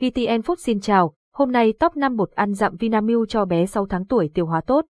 VTN Food xin chào, hôm nay top 5 bột ăn dặm Vinamilk cho bé 6 tháng tuổi tiêu hóa tốt.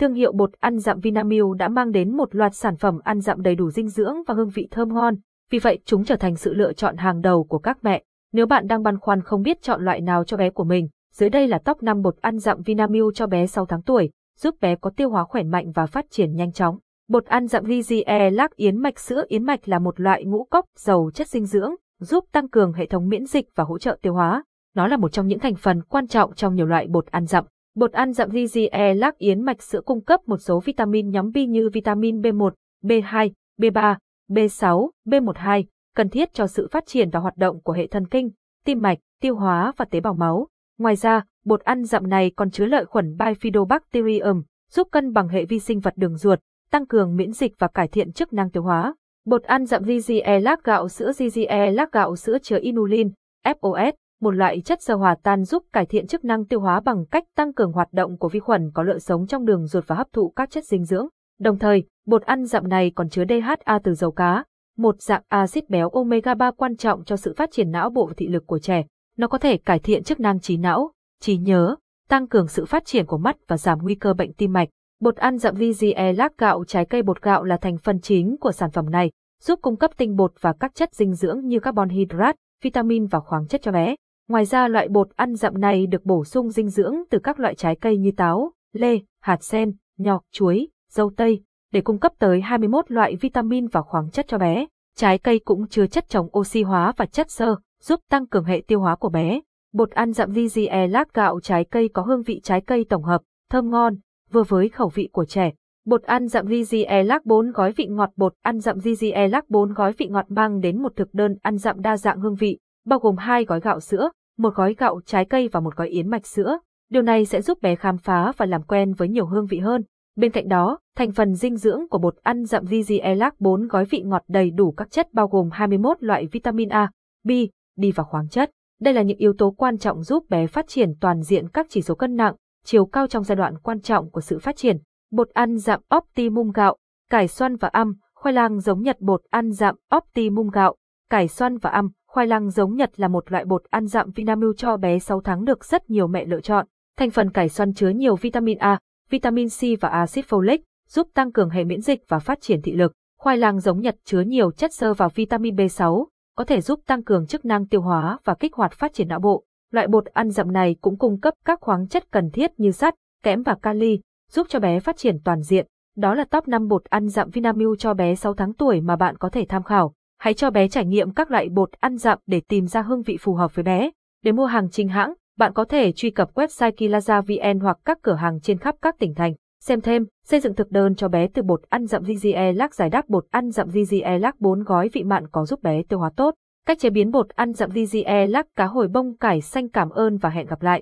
Thương hiệu bột ăn dặm Vinamilk đã mang đến một loạt sản phẩm ăn dặm đầy đủ dinh dưỡng và hương vị thơm ngon, vì vậy chúng trở thành sự lựa chọn hàng đầu của các mẹ. Nếu bạn đang băn khoăn không biết chọn loại nào cho bé của mình, dưới đây là top 5 bột ăn dặm Vinamilk cho bé 6 tháng tuổi, giúp bé có tiêu hóa khỏe mạnh và phát triển nhanh chóng. Bột ăn dặm Lizie Lac yến mạch sữa yến mạch là một loại ngũ cốc giàu chất dinh dưỡng, giúp tăng cường hệ thống miễn dịch và hỗ trợ tiêu hóa. Nó là một trong những thành phần quan trọng trong nhiều loại bột ăn dặm. Bột ăn dặm Lizie lác yến mạch sữa cung cấp một số vitamin nhóm B như vitamin B1, B2, B3, B6, B12, cần thiết cho sự phát triển và hoạt động của hệ thần kinh, tim mạch, tiêu hóa và tế bào máu. Ngoài ra, bột ăn dặm này còn chứa lợi khuẩn Bifidobacterium, giúp cân bằng hệ vi sinh vật đường ruột, tăng cường miễn dịch và cải thiện chức năng tiêu hóa. Bột ăn dặm GGE lác gạo sữa GGE lác gạo sữa chứa inulin, FOS, một loại chất xơ hòa tan giúp cải thiện chức năng tiêu hóa bằng cách tăng cường hoạt động của vi khuẩn có lợi sống trong đường ruột và hấp thụ các chất dinh dưỡng. Đồng thời, bột ăn dặm này còn chứa DHA từ dầu cá, một dạng axit béo omega 3 quan trọng cho sự phát triển não bộ và thị lực của trẻ. Nó có thể cải thiện chức năng trí não, trí nhớ, tăng cường sự phát triển của mắt và giảm nguy cơ bệnh tim mạch. Bột ăn dặm VGE lác gạo trái cây bột gạo là thành phần chính của sản phẩm này, giúp cung cấp tinh bột và các chất dinh dưỡng như carbon hydrate, vitamin và khoáng chất cho bé. Ngoài ra loại bột ăn dặm này được bổ sung dinh dưỡng từ các loại trái cây như táo, lê, hạt sen, nho, chuối, dâu tây, để cung cấp tới 21 loại vitamin và khoáng chất cho bé. Trái cây cũng chứa chất chống oxy hóa và chất xơ, giúp tăng cường hệ tiêu hóa của bé. Bột ăn dặm VGE lát gạo trái cây có hương vị trái cây tổng hợp, thơm ngon, vừa với khẩu vị của trẻ. Bột ăn dặm VGE lác 4 gói vị ngọt Bột ăn dặm VGE lác 4 gói vị ngọt mang đến một thực đơn ăn dặm đa dạng hương vị, bao gồm hai gói gạo sữa, một gói gạo trái cây và một gói yến mạch sữa. Điều này sẽ giúp bé khám phá và làm quen với nhiều hương vị hơn. Bên cạnh đó, thành phần dinh dưỡng của bột ăn dặm VGE lác 4 gói vị ngọt đầy đủ các chất bao gồm 21 loại vitamin A, B, D và khoáng chất. Đây là những yếu tố quan trọng giúp bé phát triển toàn diện các chỉ số cân nặng, chiều cao trong giai đoạn quan trọng của sự phát triển. Bột ăn dặm Optimum gạo, cải xoăn và âm, khoai lang giống Nhật bột ăn dặm Optimum gạo, cải xoăn và âm, khoai lang giống Nhật là một loại bột ăn dặm Vinamilk cho bé 6 tháng được rất nhiều mẹ lựa chọn. Thành phần cải xoăn chứa nhiều vitamin A, vitamin C và axit folic, giúp tăng cường hệ miễn dịch và phát triển thị lực. Khoai lang giống Nhật chứa nhiều chất xơ và vitamin B6, có thể giúp tăng cường chức năng tiêu hóa và kích hoạt phát triển não bộ. Loại bột ăn dặm này cũng cung cấp các khoáng chất cần thiết như sắt, kẽm và kali, giúp cho bé phát triển toàn diện. Đó là top 5 bột ăn dặm Vinamilk cho bé 6 tháng tuổi mà bạn có thể tham khảo. Hãy cho bé trải nghiệm các loại bột ăn dặm để tìm ra hương vị phù hợp với bé. Để mua hàng chính hãng, bạn có thể truy cập website Kilaza VN hoặc các cửa hàng trên khắp các tỉnh thành. Xem thêm, xây dựng thực đơn cho bé từ bột ăn dặm GGE lắc giải đáp bột ăn dặm GGE lắc 4 gói vị mặn có giúp bé tiêu hóa tốt. Cách chế biến bột ăn dặm VGE lắc cá hồi bông cải xanh cảm ơn và hẹn gặp lại.